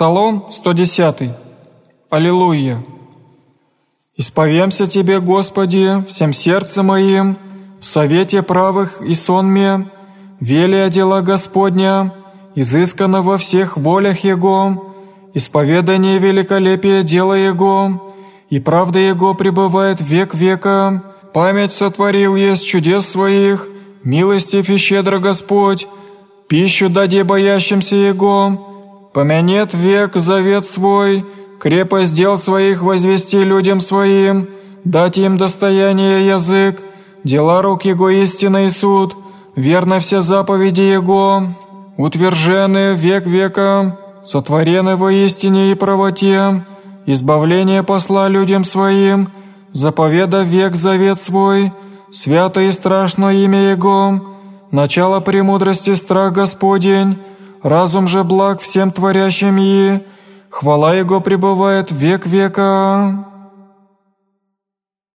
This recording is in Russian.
Псалом 110. Аллилуйя. Исповемся Тебе, Господи, всем сердцем моим, в совете правых и сонме, велия дела Господня, изысканно во всех волях Его, исповедание великолепия дела Его, и правда Его пребывает век века, память сотворил есть чудес своих, милостив и щедро Господь, пищу даде боящимся Его, Помянет век завет свой, крепость дел своих возвести людям своим, дать им достояние язык, дела рук его истина и суд, верно все заповеди его, утвержены век века, сотворены во истине и правоте, избавление посла людям своим, заповеда век завет свой, свято и страшно имя Его, начало премудрости страх Господень, разум же благ всем творящим и хвала Его пребывает век века».